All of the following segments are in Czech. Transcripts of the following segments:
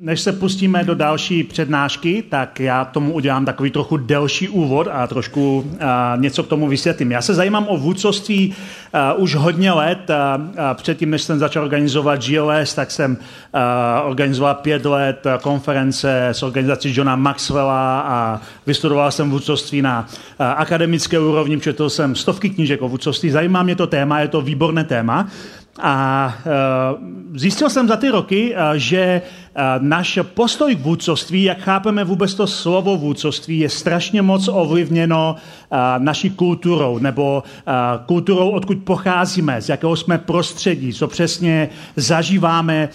Než se pustíme do další přednášky, tak já tomu udělám takový trochu delší úvod a trošku uh, něco k tomu vysvětlím. Já se zajímám o vůdcovství uh, už hodně let. Uh, uh, předtím, než jsem začal organizovat GLS, tak jsem uh, organizoval pět let konference s organizací Johna Maxwella a vystudoval jsem vůdcovství na uh, akademické úrovni, četl jsem stovky knížek o vůdcovství. Zajímá mě to téma, je to výborné téma. A uh, zjistil jsem za ty roky, že náš postoj k vůdcovství, jak chápeme vůbec to slovo vůdcovství, je strašně moc ovlivněno uh, naší kulturou, nebo uh, kulturou, odkud pocházíme, z jakého jsme prostředí, co přesně zažíváme,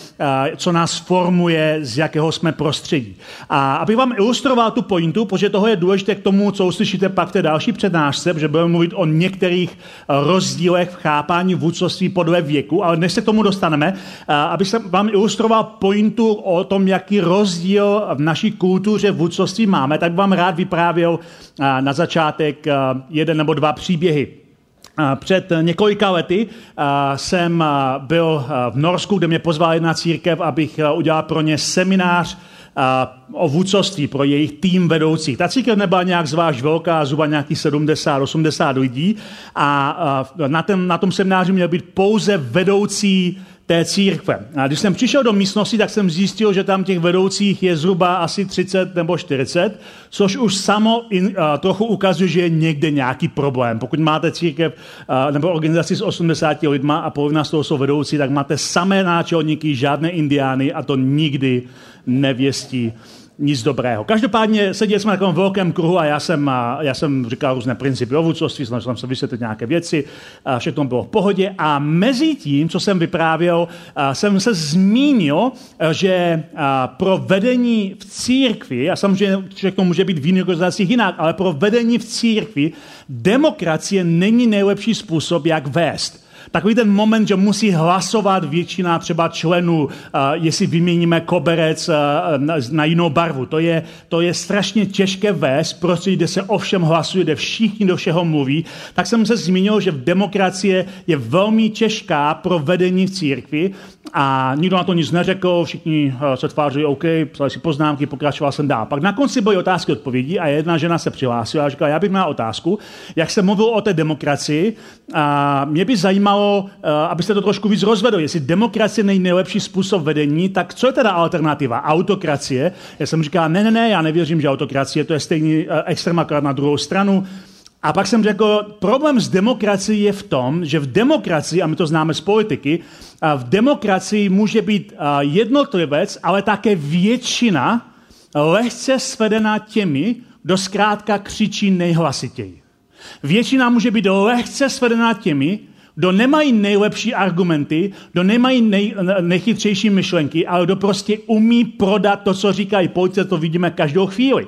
co nás formuje, z jakého jsme prostředí. A abych vám ilustroval tu pointu, protože toho je důležité k tomu, co uslyšíte pak v té další přednášce, že budeme mluvit o některých rozdílech v chápání vůdcovství podle věku, ale než se k tomu dostaneme, aby jsem vám ilustroval pointu o tom, jaký rozdíl v naší kultuře vůdcovství máme, tak vám rád vyprávěl na začátek jeden nebo dva příběhy. Před několika lety jsem byl v Norsku, kde mě pozval jedna církev, abych udělal pro ně seminář o vůdcovství pro jejich tým vedoucích. Ta církev nebyla nějak zvlášť velká, zhruba nějakých 70-80 lidí a na, ten, na tom semináři měl být pouze vedoucí té církve. A když jsem přišel do místnosti, tak jsem zjistil, že tam těch vedoucích je zhruba asi 30 nebo 40, což už samo in, uh, trochu ukazuje, že je někde nějaký problém. Pokud máte církev uh, nebo organizaci s 80 lidma a polovina z toho jsou vedoucí, tak máte samé náčelníky, žádné indiány a to nikdy nevěstí nic dobrého. Každopádně seděli jsme na takovém velkém kruhu a já jsem, já jsem říkal různé principy o vůdcovství, snažil jsem se vysvětlit nějaké věci, a všechno bylo v pohodě a mezi tím, co jsem vyprávěl, jsem se zmínil, že pro vedení v církvi, a samozřejmě všechno může být v jiných organizacích jinak, ale pro vedení v církvi demokracie není nejlepší způsob, jak vést. Takový ten moment, že musí hlasovat většina třeba členů, uh, jestli vyměníme koberec uh, na, jinou barvu. To je, to je strašně těžké vést, prostě kde se ovšem hlasuje, kde všichni do všeho mluví. Tak jsem se zmínil, že v demokracie je velmi těžká pro vedení v církvi a nikdo na to nic neřekl, všichni uh, se tváří OK, psali si poznámky, pokračoval jsem dál. Pak na konci byly otázky odpovědí a jedna žena se přihlásila a říkala, já bych měla otázku, jak jsem mluvil o té demokracii a mě by zajímalo, zajímalo, eh, abyste to trošku víc rozvedli. Jestli demokracie není nejlepší způsob vedení, tak co je teda alternativa? Autokracie? Já jsem říkal, ne, ne, ne, já nevěřím, že autokracie, to je stejný eh, extrém akorát na druhou stranu. A pak jsem řekl, problém s demokracií je v tom, že v demokracii, a my to známe z politiky, v demokracii může být jednotlivec, ale také většina lehce svedená těmi, kdo zkrátka křičí nejhlasitěji. Většina může být lehce svedená těmi, kdo nemají nejlepší argumenty, kdo nemají nej, nejchytřejší myšlenky, ale kdo prostě umí prodat to, co říkají. Pojďte, to vidíme každou chvíli.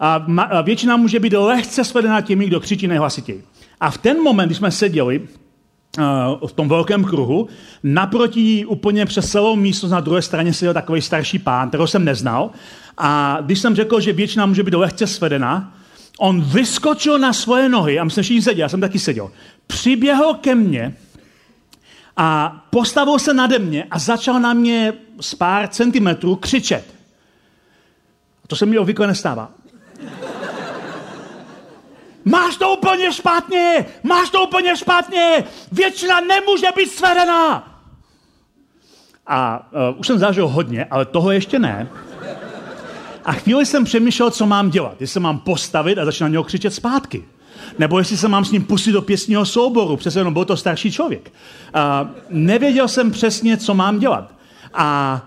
A, ma, a většina může být lehce svedená těmi, kdo křičí nejhlasitěji. A v ten moment, kdy jsme seděli uh, v tom velkém kruhu, naproti úplně přes celou místnost na druhé straně seděl takový starší pán, kterého jsem neznal. A když jsem řekl, že většina může být lehce svedená, on vyskočil na svoje nohy, a my jsme všichni seděli, já jsem taky seděl, přiběhl ke mně a postavil se nade mě a začal na mě z pár centimetrů křičet. A to se mi obvykle nestává. Máš to úplně špatně! Máš to úplně špatně! Většina nemůže být svedená! A uh, už jsem zažil hodně, ale toho ještě ne. A chvíli jsem přemýšlel, co mám dělat. Jestli se mám postavit a začít na něho křičet zpátky. Nebo jestli se mám s ním pustit do pěstního souboru, přesně jenom byl to starší člověk. A nevěděl jsem přesně, co mám dělat. A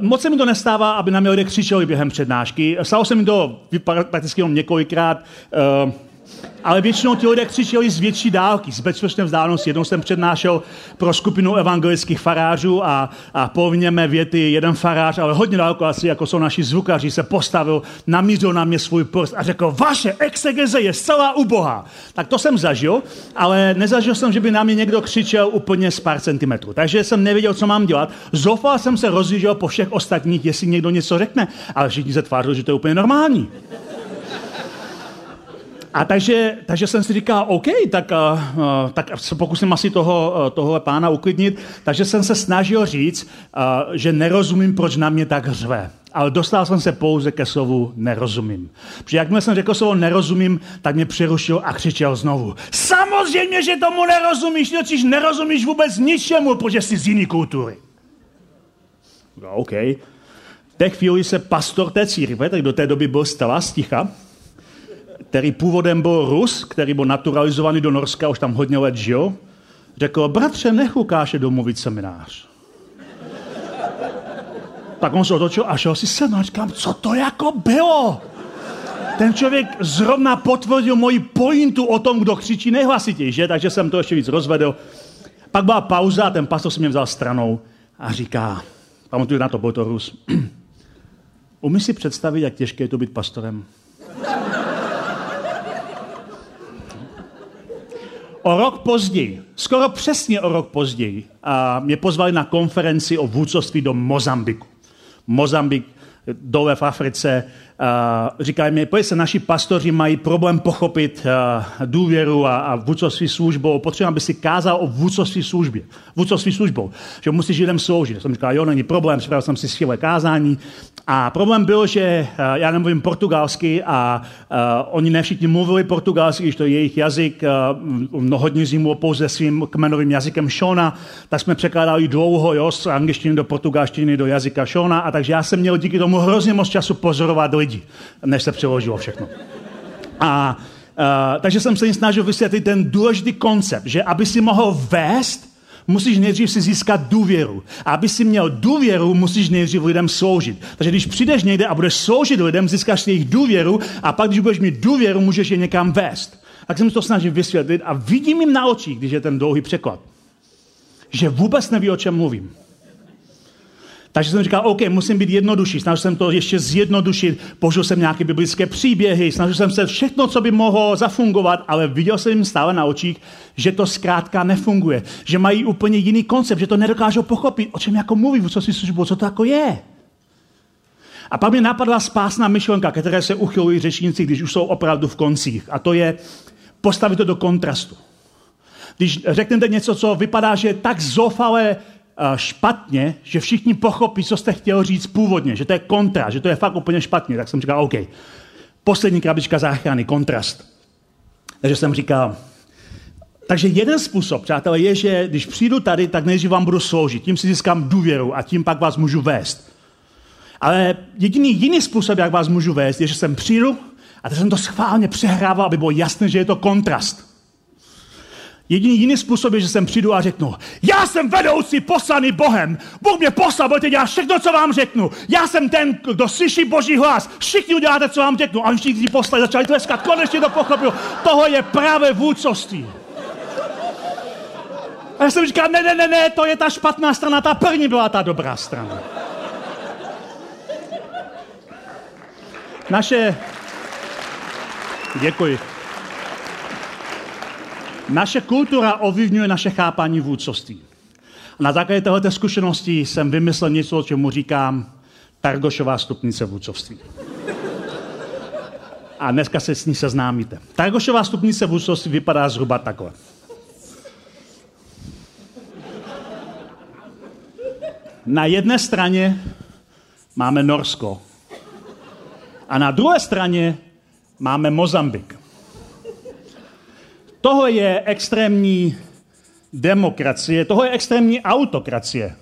Moc se mi to nestává, aby na mě lidé křičeli během přednášky. Stalo se mi to prakticky jenom několikrát. Ale většinou ti lidé křičeli z větší dálky, z bezpečné vzdálenosti. Jednou jsem přednášel pro skupinu evangelických farářů a, a polovině mé věty jeden farář, ale hodně daleko asi, jako jsou naši zvukaři, se postavil, namířil na mě svůj prst a řekl, vaše exegeze je zcela ubohá. Tak to jsem zažil, ale nezažil jsem, že by na mě někdo křičel úplně z pár centimetrů. Takže jsem nevěděl, co mám dělat. Zoufal jsem se rozjížděl po všech ostatních, jestli někdo něco řekne, ale všichni se tvářili, že to je úplně normální. A takže, takže jsem si říkal, OK, tak, uh, tak se pokusím asi toho, uh, tohle pána uklidnit. Takže jsem se snažil říct, uh, že nerozumím, proč na mě tak řve. Ale dostal jsem se pouze ke slovu nerozumím. Protože jakmile jsem řekl slovo nerozumím, tak mě přerušil a křičel znovu. Samozřejmě, že tomu nerozumíš, totiž nerozumíš vůbec ničemu, protože jsi z jiné kultury. No, OK. V té chvíli se pastor té církve, tak do té doby byl Stella Sticha, který původem byl Rus, který byl naturalizovaný do Norska, už tam hodně let žil, řekl, bratře, nech Lukáše domluvit seminář. tak on se otočil a šel si sem a říkám, co to jako bylo? Ten člověk zrovna potvrdil moji pointu o tom, kdo křičí nejhlasitěji, že? Takže jsem to ještě víc rozvedl. Pak byla pauza a ten pastor si mě vzal stranou a říká, pamatuju na to, byl to Rus, umíš si představit, jak těžké je to být pastorem? O rok později, skoro přesně o rok později, a mě pozvali na konferenci o vůdcovství do Mozambiku. Mozambik dole v Africe, uh, říkají mi, pojď se, naši pastoři mají problém pochopit uh, důvěru a, a vůdcovství službou, potřebujeme, aby si kázal o vůdcovství službě, vůdcovství službou, že musíš lidem sloužit. Jsem říkal, jo, není problém, připravil jsem si skvělé kázání. A problém byl, že uh, já nemluvím portugalsky a oni ne všichni mluvili portugalsky, když to je jejich jazyk, uh, hodně z nich pouze svým kmenovým jazykem Shona, tak jsme překládali dlouho, jo, z angličtiny do portugalštiny do jazyka Shona, a takže já jsem měl díky tomu hrozně moc času pozorovat lidi, než se přeložilo všechno. A uh, takže jsem se jim snažil vysvětlit ten důležitý koncept, že aby si mohl vést, musíš nejdřív si získat důvěru. A aby si měl důvěru, musíš nejdřív lidem sloužit. Takže když přijdeš někde a budeš sloužit lidem, získáš jejich důvěru a pak, když budeš mít důvěru, můžeš je někam vést. Tak jsem to snažil vysvětlit a vidím jim na očích, když je ten dlouhý překlad, že vůbec neví, o čem mluvím. Takže jsem říkal, OK, musím být jednodušší. Snažil jsem to ještě zjednodušit, použil jsem nějaké biblické příběhy, snažil jsem se všechno, co by mohlo zafungovat, ale viděl jsem jim stále na očích, že to zkrátka nefunguje. Že mají úplně jiný koncept, že to nedokážou pochopit, o čem jako mluví, co si službu, co to jako je. A pak mi napadla spásná myšlenka, které se uchylují řečníci, když už jsou opravdu v koncích. A to je postavit to do kontrastu. Když řeknete něco, co vypadá, že je tak zoufalé špatně, že všichni pochopí, co jste chtěl říct původně, že to je kontra, že to je fakt úplně špatně. Tak jsem říkal, OK, poslední krabička záchrany, kontrast. Takže jsem říkal, takže jeden způsob, přátelé, je, že když přijdu tady, tak nejdřív vám budu sloužit, tím si získám důvěru a tím pak vás můžu vést. Ale jediný jiný způsob, jak vás můžu vést, je, že jsem přijdu a teď jsem to schválně přehrával, aby bylo jasné, že je to kontrast. Jediný jiný způsob je, že sem přijdu a řeknu, já jsem vedoucí poslaný Bohem. Bůh mě poslal, budete dělat všechno, co vám řeknu. Já jsem ten, kdo slyší Boží hlas. Všichni uděláte, co vám řeknu. A všichni poslali, začali tleskat, konečně to pochopil. Toho je právě vůdcovství. A já jsem říkal, ne, ne, ne, ne, to je ta špatná strana, ta první byla ta dobrá strana. Naše... Děkuji. Naše kultura ovlivňuje naše chápání vůdcovství. A na základě této zkušenosti jsem vymyslel něco, čemu říkám Targošová stupnice vůdcovství. A dneska se s ní seznámíte. Targošová stupnice vůdcovství vypadá zhruba takhle. Na jedné straně máme Norsko. A na druhé straně máme Mozambik. Tohle je extrémní demokracie, tohle je extrémní autokracie.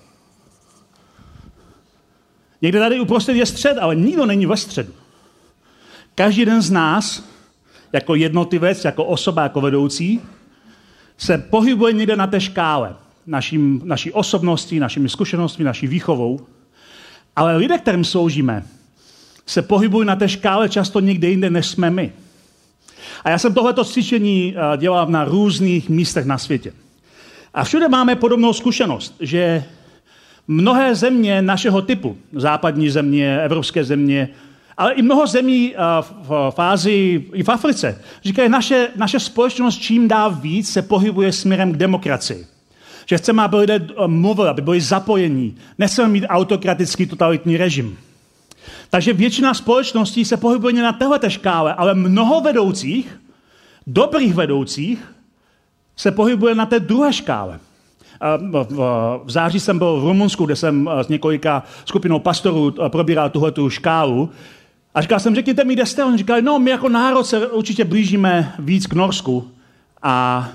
Někde tady uprostřed je střed, ale nikdo není ve středu. Každý jeden z nás, jako jednotlivec, jako osoba, jako vedoucí, se pohybuje někde na té škále. Naším, naší osobností, našimi zkušenostmi, naší výchovou. Ale lidé, kterým sloužíme, se pohybují na té škále často někde jinde, než jsme my. A já jsem tohleto cvičení eh, dělal na různých místech na světě. A všude máme podobnou zkušenost, že mnohé země našeho typu, západní země, evropské země, ale i mnoho zemí eh, v fázi i v Africe, říkají, naše, naše společnost čím dál víc se pohybuje směrem k demokracii. Že chceme, aby lidé eh, mluvili, aby byli zapojení. Nechceme mít autokratický totalitní režim. Takže většina společností se pohybuje na této škále, ale mnoho vedoucích dobrých vedoucích se pohybuje na té druhé škále. V září jsem byl v Rumunsku, kde jsem s několika skupinou pastorů probíral tuhletu škálu. A říkal jsem, řekněte mi, kde jste? On říkal, no, my jako národ se určitě blížíme víc k Norsku. A,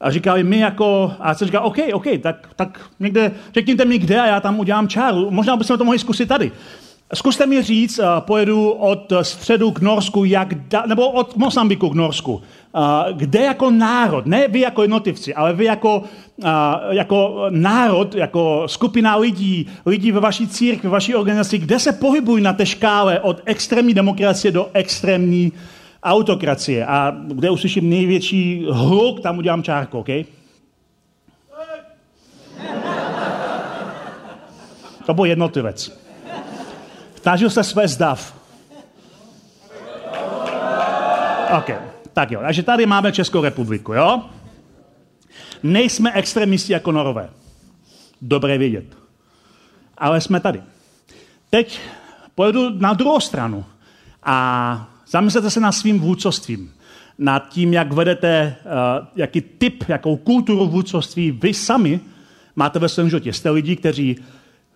a říkali, my jako, a jsem říkal, OK, OK, tak, tak někde, řekněte mi, kde a já tam udělám čáru. Možná bychom to mohli zkusit tady. Zkuste mi říct, pojedu od středu k Norsku, jak da, nebo od Mozambiku k Norsku. Kde jako národ, ne vy jako jednotlivci, ale vy jako, jako národ, jako skupina lidí, lidí ve vaší církvi, ve vaší organizaci, kde se pohybují na té škále od extrémní demokracie do extrémní autokracie. A kde uslyším největší hluk, tam udělám čárku, OK? To byl jednotlivec. Snažil se své zdav. OK, tak jo. Takže tady máme Českou republiku, jo? Nejsme extremisti jako norové. Dobré vědět. Ale jsme tady. Teď pojedu na druhou stranu a zamyslete se nad svým vůdcovstvím. Nad tím, jak vedete, uh, jaký typ, jakou kulturu vůdcovství vy sami máte ve svém životě. Jste lidi, kteří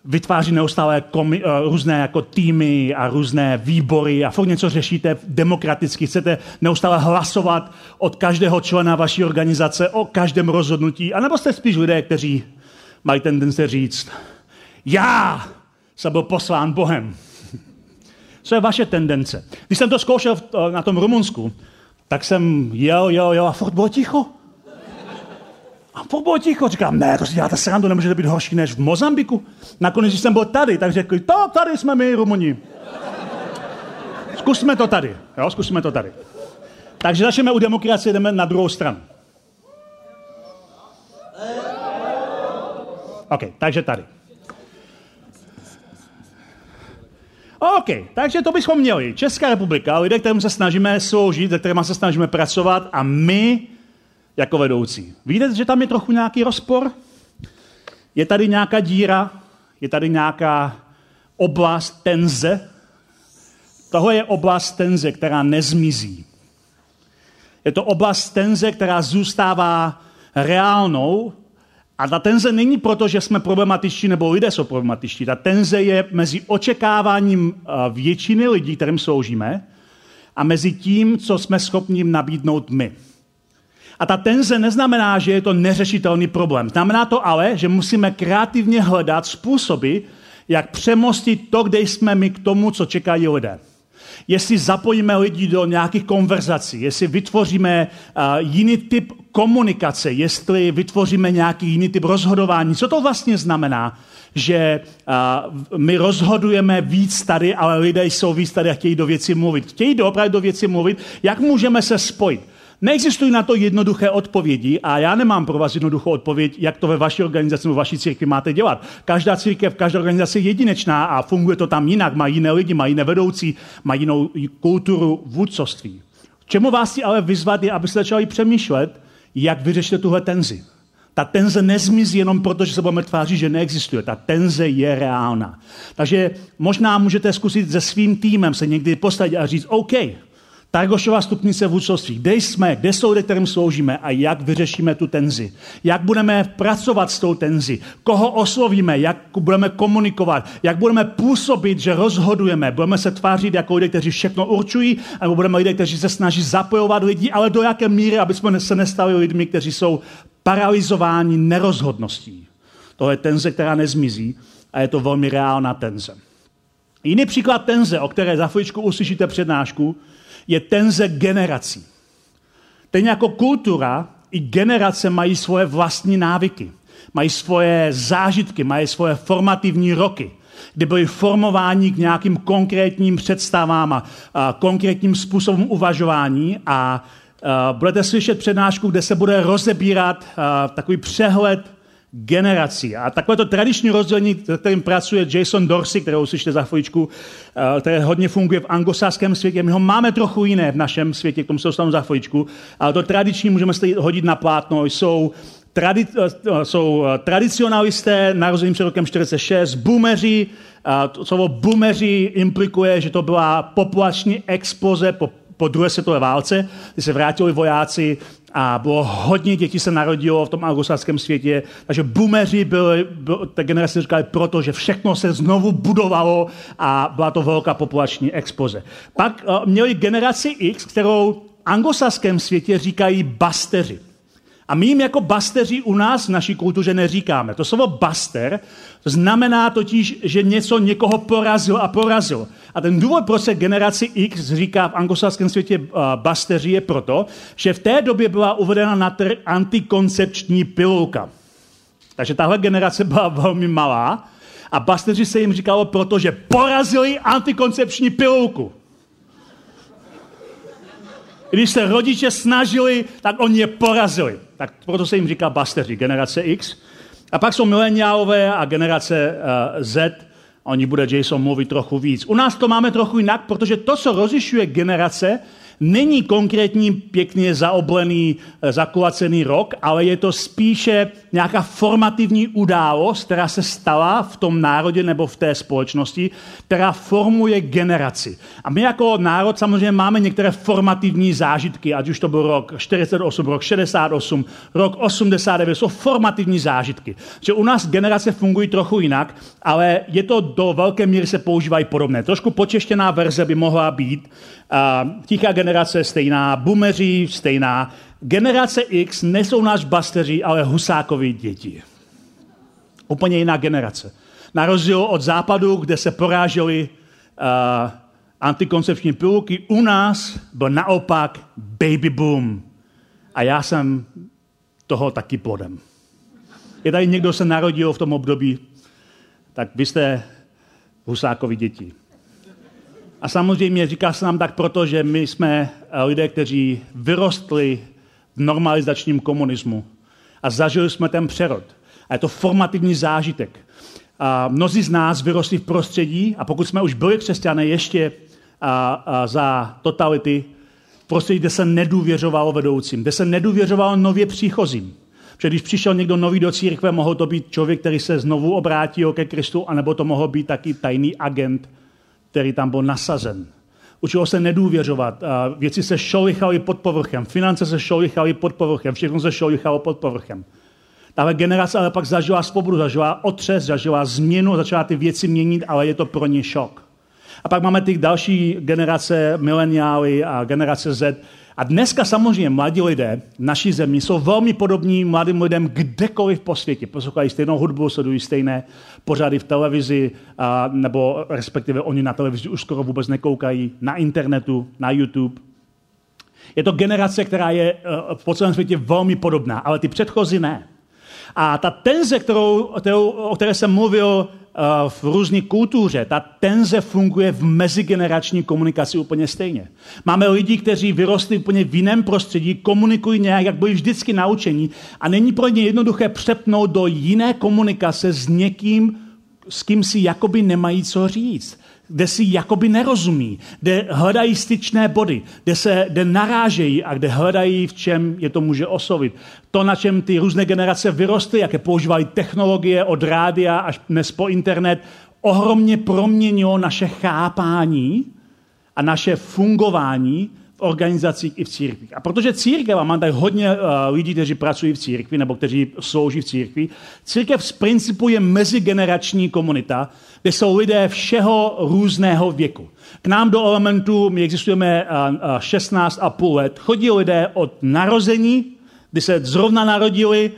vytváří neustále komi, uh, různé jako týmy a různé výbory a fakt něco řešíte demokraticky, chcete neustále hlasovat od každého člena vaší organizace o každém rozhodnutí, anebo jste spíš lidé, kteří mají tendence říct, já jsem byl poslán Bohem. Co je vaše tendence? Když jsem to zkoušel eh, na tom Rumunsku, tak jsem jel, jel, jel a furt bylo ticho. A furt bylo ticho. Říkám, ne, to si děláte srandu, nemůžete být horší než v Mozambiku. Nakonec, když jsem byl tady, tak řekli, to tady jsme my, Rumuni. Zkusme to tady. Jo, zkusme to tady. Takže začneme u demokracie, jdeme na druhou stranu. OK, takže tady. OK, takže to bychom měli. Česká republika, lidé, kterým se snažíme sloužit, se kterými se snažíme pracovat a my jako vedoucí. Víte, že tam je trochu nějaký rozpor? Je tady nějaká díra? Je tady nějaká oblast tenze? Tohle je oblast tenze, která nezmizí. Je to oblast tenze, která zůstává reálnou a ta tenze není proto, že jsme problematičtí nebo lidé jsou problematičtí. Ta tenze je mezi očekáváním eh, většiny lidí, kterým sloužíme, a mezi tím, co jsme schopni jim nabídnout my. A ta tenze neznamená, že je to neřešitelný problém. Znamená to ale, že musíme kreativně hledat způsoby, jak přemostit to, kde jsme my k tomu, co čekají lidé jestli zapojíme lidi do nějakých konverzací, jestli vytvoříme uh, jiný typ komunikace, jestli vytvoříme nějaký jiný typ rozhodování. Co to vlastně znamená? Že uh, my rozhodujeme víc tady, ale lidé jsou víc tady a chtějí do věci mluvit. Chtějí do opravdu do věci mluvit. Jak můžeme se spojit? Neexistují na to jednoduché odpovědi a já nemám pro vás jednoduchou odpověď, jak to ve vaší organizaci nebo vaší církvi máte dělat. Každá církev, každá organizace je jedinečná a funguje to tam jinak, má jiné lidi, má jiné vedoucí, má jinou kulturu vůdcovství. Čemu vás si ale vyzvat je, abyste začali přemýšlet, jak vyřešit tuhle tenzi. Ta tenze nezmizí jenom proto, že se budeme tvářit, že neexistuje. Ta tenze je reálná. Takže možná můžete zkusit se svým týmem se někdy postavit a říct, OK, Targošová stupnice vůdcovství. Kde jsme, kde jsou lidé, kterým sloužíme a jak vyřešíme tu tenzi. Jak budeme pracovat s tou tenzi. Koho oslovíme, jak budeme komunikovat, jak budeme působit, že rozhodujeme. Budeme se tvářit jako lidé, kteří všechno určují, nebo budeme lidé, kteří se snaží zapojovat lidi, ale do jaké míry, aby jsme se nestali lidmi, kteří jsou paralizováni nerozhodností. To je tenze, která nezmizí a je to velmi reálná tenze. Jiný příklad tenze, o které za chvíličku uslyšíte přednášku, je tenze generací. Ten jako kultura i generace mají svoje vlastní návyky, mají svoje zážitky, mají svoje formativní roky, kdy byli formováni k nějakým konkrétním představám a, konkrétním způsobům uvažování a, budete slyšet přednášku, kde se bude rozebírat takový přehled generací. A takové to tradiční rozdělení, kterým pracuje Jason Dorsey, kterou uslyšíte za chvíličku, eh, které hodně funguje v anglosáském světě. My ho máme trochu jiné v našem světě, k tomu se dostanu za chvíličku, ale to tradiční můžeme si hodit na plátno. Jsou tradi- eh, jsou eh, tradicionalisté narozeným před rokem 46, boomeři, to slovo boomeři implikuje, že to byla populační exploze po po druhé světové válce, kdy se vrátili vojáci a bylo hodně dětí se narodilo v tom anglosaském světě, takže boomeři byli, byl, ta generace říkali proto, že všechno se znovu budovalo a byla to velká populační expoze. Pak uh, měli generaci X, kterou anglosaském světě říkají basteři. A my jim jako basteři u nás v naší kultuře neříkáme. To slovo baster znamená totiž, že něco někoho porazil a porazil. A ten důvod, proč se generaci X říká v anglosaském světě uh, basteři, je proto, že v té době byla uvedena na trh antikoncepční pilulka. Takže tahle generace byla velmi malá a basteři se jim říkalo proto, že porazili antikoncepční pilulku. Když se rodiče snažili, tak oni je porazili. Tak proto se jim říká basteři, generace X. A pak jsou mileniálové a generace uh, Z. Oni bude Jason mluvit trochu víc. U nás to máme trochu jinak, protože to, co rozlišuje generace, není konkrétní pěkně zaoblený, eh, zakulacený rok, ale je to spíše nějaká formativní událost, která se stala v tom národě nebo v té společnosti, která formuje generaci. A my jako národ samozřejmě máme některé formativní zážitky, ať už to byl rok 48, rok 68, rok 89, jsou formativní zážitky. Že u nás generace fungují trochu jinak, ale je to do velké míry se používají podobné. Trošku počeštěná verze by mohla být, tichá generace stejná, boomeři stejná, Generace X nejsou náš basteři, ale husákovi děti. Úplně jiná generace. Na rozdíl od západu, kde se porážely uh, antikoncepční pilulky, u nás byl naopak baby boom. A já jsem toho taky plodem. Je tady někdo, se narodil v tom období, tak vy jste husákovi děti. A samozřejmě říká se nám tak proto, že my jsme lidé, kteří vyrostli v normalizačním komunismu. A zažili jsme ten přerod. A je to formativní zážitek. A mnozí z nás vyrostli v prostředí, a pokud jsme už byli křesťané ještě a, a za totality, v prostředí, kde se nedůvěřovalo vedoucím, kde se nedůvěřovalo nově příchozím. Protože když přišel někdo nový do církve, mohl to být člověk, který se znovu obrátil ke Kristu, anebo to mohl být taky tajný agent, který tam byl nasazen. Učilo se nedůvěřovat, věci se šolichaly pod povrchem, finance se šolichaly pod povrchem, všechno se šolichalo pod povrchem. Tahle generace ale pak zažila svobodu, zažila otřes, zažila změnu, začala ty věci měnit, ale je to pro ně šok. A pak máme ty další generace, mileniály a generace Z, a dneska samozřejmě mladí lidé v naší zemi jsou velmi podobní mladým lidem kdekoliv po světě. Poslouchají stejnou hudbu, sledují stejné pořady v televizi, a, nebo respektive oni na televizi už skoro vůbec nekoukají, na internetu, na YouTube. Je to generace, která je v eh, celém světě velmi podobná, ale ty předchozí ne. A ta tenze, kterou, kterou, o které jsem mluvil v různé kultuře. Ta tenze funguje v mezigenerační komunikaci úplně stejně. Máme lidi, kteří vyrostli úplně v jiném prostředí, komunikují nějak, jak byli vždycky naučení a není pro ně jednoduché přepnout do jiné komunikace s někým, s kým si jakoby nemají co říct kde si jakoby nerozumí, kde hledají styčné body, kde se kde narážejí a kde hledají, v čem je to může oslovit. To, na čem ty různé generace vyrostly, jaké používají technologie od rádia až dnes po internet, ohromně proměnilo naše chápání a naše fungování organizacích i v církvi. A protože církev, a mám tady hodně uh, lidí, kteří pracují v církvi nebo kteří slouží v církvi, církev z principu je mezigenerační komunita, kde jsou lidé všeho různého věku. K nám do elementu, my existujeme uh, uh, 16 a půl let, chodí lidé od narození, kdy se zrovna narodili,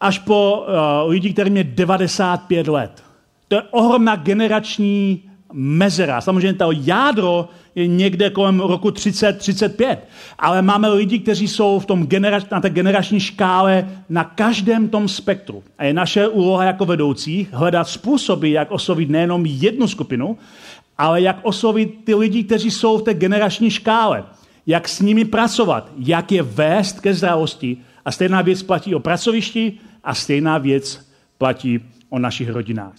až po lidi, kterým je 95 let. To je ohromná generační mezera. Samozřejmě to jádro je někde kolem roku 30-35. Ale máme lidi, kteří jsou v tom generač, na té generační škále na každém tom spektru. A je naše úloha jako vedoucí hledat způsoby, jak oslovit nejenom jednu skupinu, ale jak oslovit ty lidi, kteří jsou v té generační škále. Jak s nimi pracovat, jak je vést ke zdravosti. A stejná věc platí o pracovišti a stejná věc platí o našich rodinách.